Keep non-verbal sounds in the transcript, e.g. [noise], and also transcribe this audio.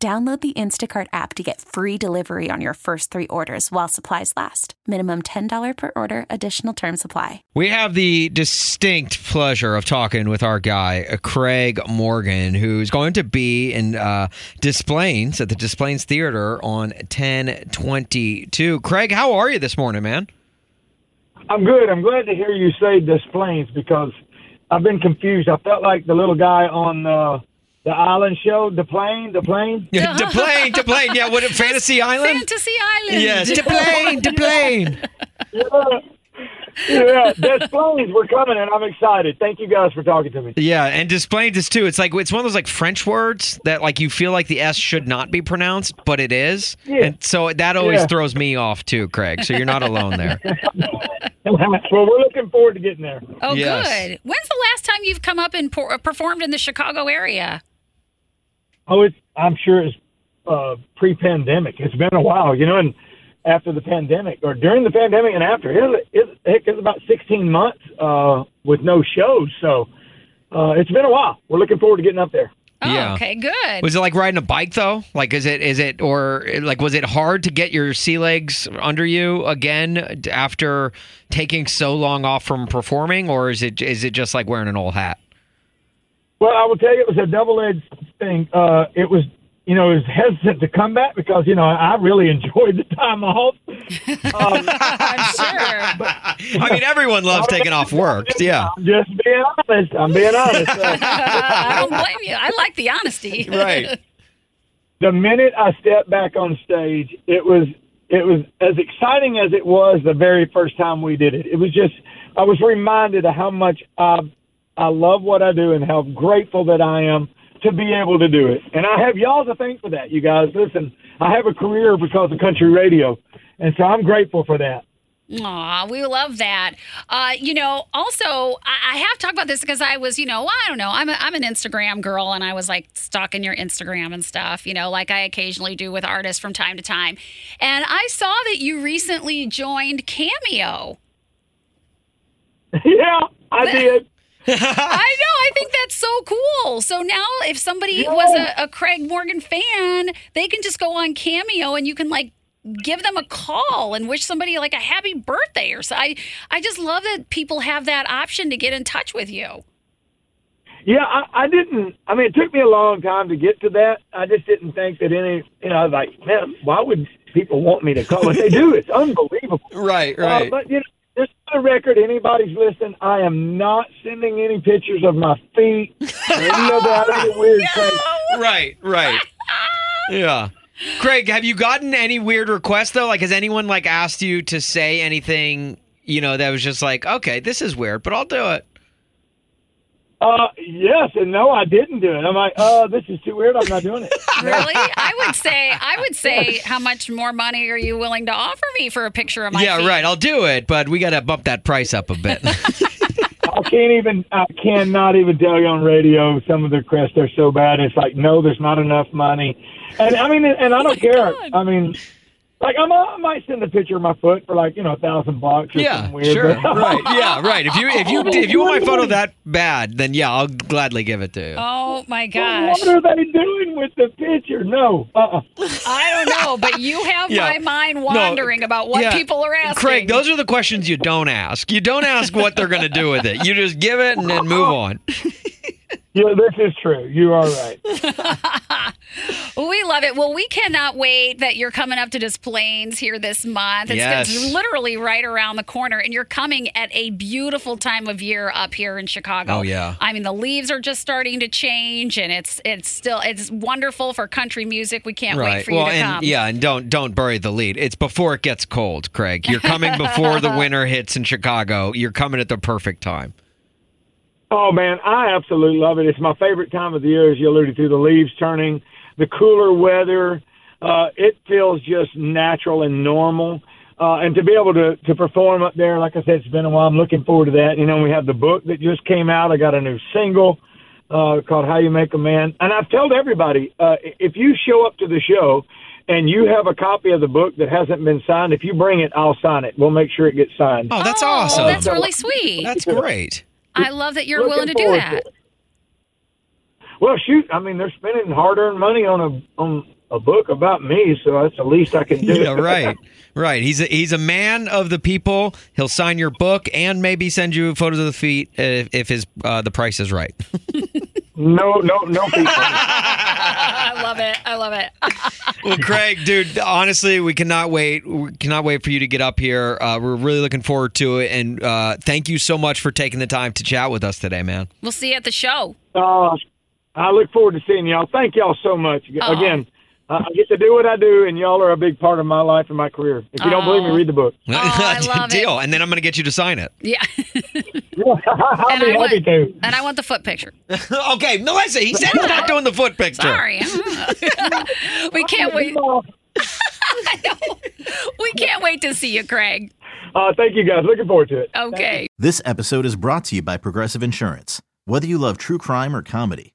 Download the Instacart app to get free delivery on your first three orders while supplies last. Minimum $10 per order, additional term supply. We have the distinct pleasure of talking with our guy, uh, Craig Morgan, who's going to be in uh, Des Plaines at the Des Plaines Theater on 1022. Craig, how are you this morning, man? I'm good. I'm glad to hear you say Des Plaines because I've been confused. I felt like the little guy on uh, the island show, the plane, the plane. Yeah, to plane, the plane. Yeah, what Fantasy [laughs] Island? Fantasy Island. Yes, the [laughs] plane, the plane. Yeah, yeah. Des planes were coming, and I'm excited. Thank you guys for talking to me. Yeah, and Des Plaines is too. It's like it's one of those like French words that like you feel like the S should not be pronounced, but it is. Yeah. And so that always Yeah. throws me off too, Craig. So you're not alone there. [laughs] well, we're looking forward to getting there. Oh, Yes. good. When's the last time you've come up and performed in the Chicago area? Oh, it's. I'm sure it's uh, pre-pandemic. It's been a while, you know, and after the pandemic or during the pandemic and after, it, it, heck, it's about 16 months uh, with no shows. So uh, it's been a while. We're looking forward to getting up there. Oh, Yeah. okay, good. Was it like riding a bike though? Like, is it is it or like was it hard to get your sea legs under you again after taking so long off from performing, or is it is it just like wearing an old hat? Well, I will tell you, it was a double-edged thing. Uh, it was, you know, it was hesitant to come back because, you know, I really enjoyed the time off. [laughs] Um, I'm sure. I mean, everyone loves taking off work. Yeah, I'm just being honest. I'm being honest. Uh, [laughs] I don't blame you. I like the honesty. right. [laughs] the minute I stepped back on stage, it was it was as exciting as it was the very first time we did it. It was just I was reminded of how much I I love what I do and how grateful that I am to be able to do it. And I have y'all to thank for that, you guys. Listen, I have a career because of country radio, and so I'm grateful for that. Aw, we love that. Uh, you know, also, I, I have talked about this because I was, you know, I don't know, I'm, a, I'm an Instagram girl and I was like stalking your Instagram and stuff, you know, like I occasionally do with artists from time to time. And I saw that you recently joined Cameo. [laughs] yeah, I [laughs] did. I [laughs] know. I think that's so cool. So now, if somebody was a, a Craig Morgan fan, they can just go on Cameo and you can like give them a call and wish somebody like a happy birthday or so. I, I just love that people have that option to get in touch with you. Yeah, I, I didn't. I mean, it took me a long time to get to that. I just didn't think that any. You know, I was like, man, why would people want me to call? But they do. It's [laughs] unbelievable. Right, Uh, but you know, just for the record, anybody's listening, I am not sending any pictures of my feet or any of that other [laughs] weird thing. right, right. Yeah. Craig, have you gotten any weird requests though? Like, has anyone like asked you to say anything? You know, that was just like, okay, this is weird, but I'll do it. Uh, yes and no, I didn't do it. I'm like, uh, this is too weird. I'm not doing it. [laughs] Really? I would say, I would say, how much more money are you willing to offer me for a picture of my yeah, feet? right. I'll do it, but we got to bump that price up a bit. [laughs] I can't even. I cannot even tell you on radio. Some of the requests are so bad. It's like, no, there's not enough money. And I mean, and I don't care. God. I mean, like I'm, I might send a picture of my foot for like you know a thousand bucks or yeah, weird. sure. but- [laughs] right. Yeah, right. If you if you [laughs] if you want my photo that bad, then yeah, I'll gladly give it to you. Oh my gosh. What are they doing with the picture? No. Uh-uh. I don't know, but you have [laughs] Yeah. my mind wandering about what Yeah. people are asking. Craig, those are the questions you don't ask. You don't ask what they're going to do with it. You just give it and then move on. Yeah, this is true. You are right. We love it. Well, we cannot wait that you're coming up to Des Plaines here this month. It's, Yes. it's literally right around the corner, and you're coming at a beautiful time of year up here in Chicago. Oh, yeah. I mean, the leaves are just starting to change, and it's it's still it's wonderful for country music. We can't wait for well, you to and come. yeah, and don't don't bury the lead. It's before it gets cold, Craig. You're coming before the [laughs] winter hits in Chicago. You're coming at the perfect time. Oh man, I absolutely love it. It's my favorite time of the year, as you alluded to. The leaves turning, the cooler weather. uh, it feels just natural and normal. Uh, and to be able to, to perform up there, like I said, it's been a while. I'm looking forward to that. You know, we have the book that just came out. I got a new single uh, called How You Make a Man. And I've told everybody, uh, if you show up to the show and you have a copy of the book that hasn't been signed, if you bring it, I'll sign it. We'll make sure it gets signed. Oh, that's oh, awesome. That's really sweet. That's great. I love that you're Looking willing to do that. it. Well, shoot, I mean, they're spending hard-earned money on a on a book about me, so that's the least I can [laughs] do. Yeah, right. Right. He's a, he's a man of the people. He'll sign your book and maybe send you photos of the feet if, if his uh, the price is right. [laughs] No, no, no people. [laughs] I love it. I love it. well, Craig, dude, honestly, we cannot wait. We cannot wait for you to get up here. Uh, we're really looking forward to it, and uh, thank you so much for taking the time to chat with us today, man. We'll see you at the show. Uh, I look forward to seeing y'all. Thank y'all so much. Aw. Again, I I get to do what I do, and y'all are a big part of my life and my career. If you don't believe me, read the book. Oh, I [laughs] love Deal. it. And then I'm going to get you to sign it. Yeah. [laughs] [laughs] I'll and be I happy want, to. and I want the foot picture. okay, Melissa, he said he's not doing the foot picture. Sorry. we can't wait. We can't wait to see you, Craig. Uh, thank you guys. Looking forward to it. Okay. This episode is brought to you by Progressive Insurance. Whether you love true crime or comedy,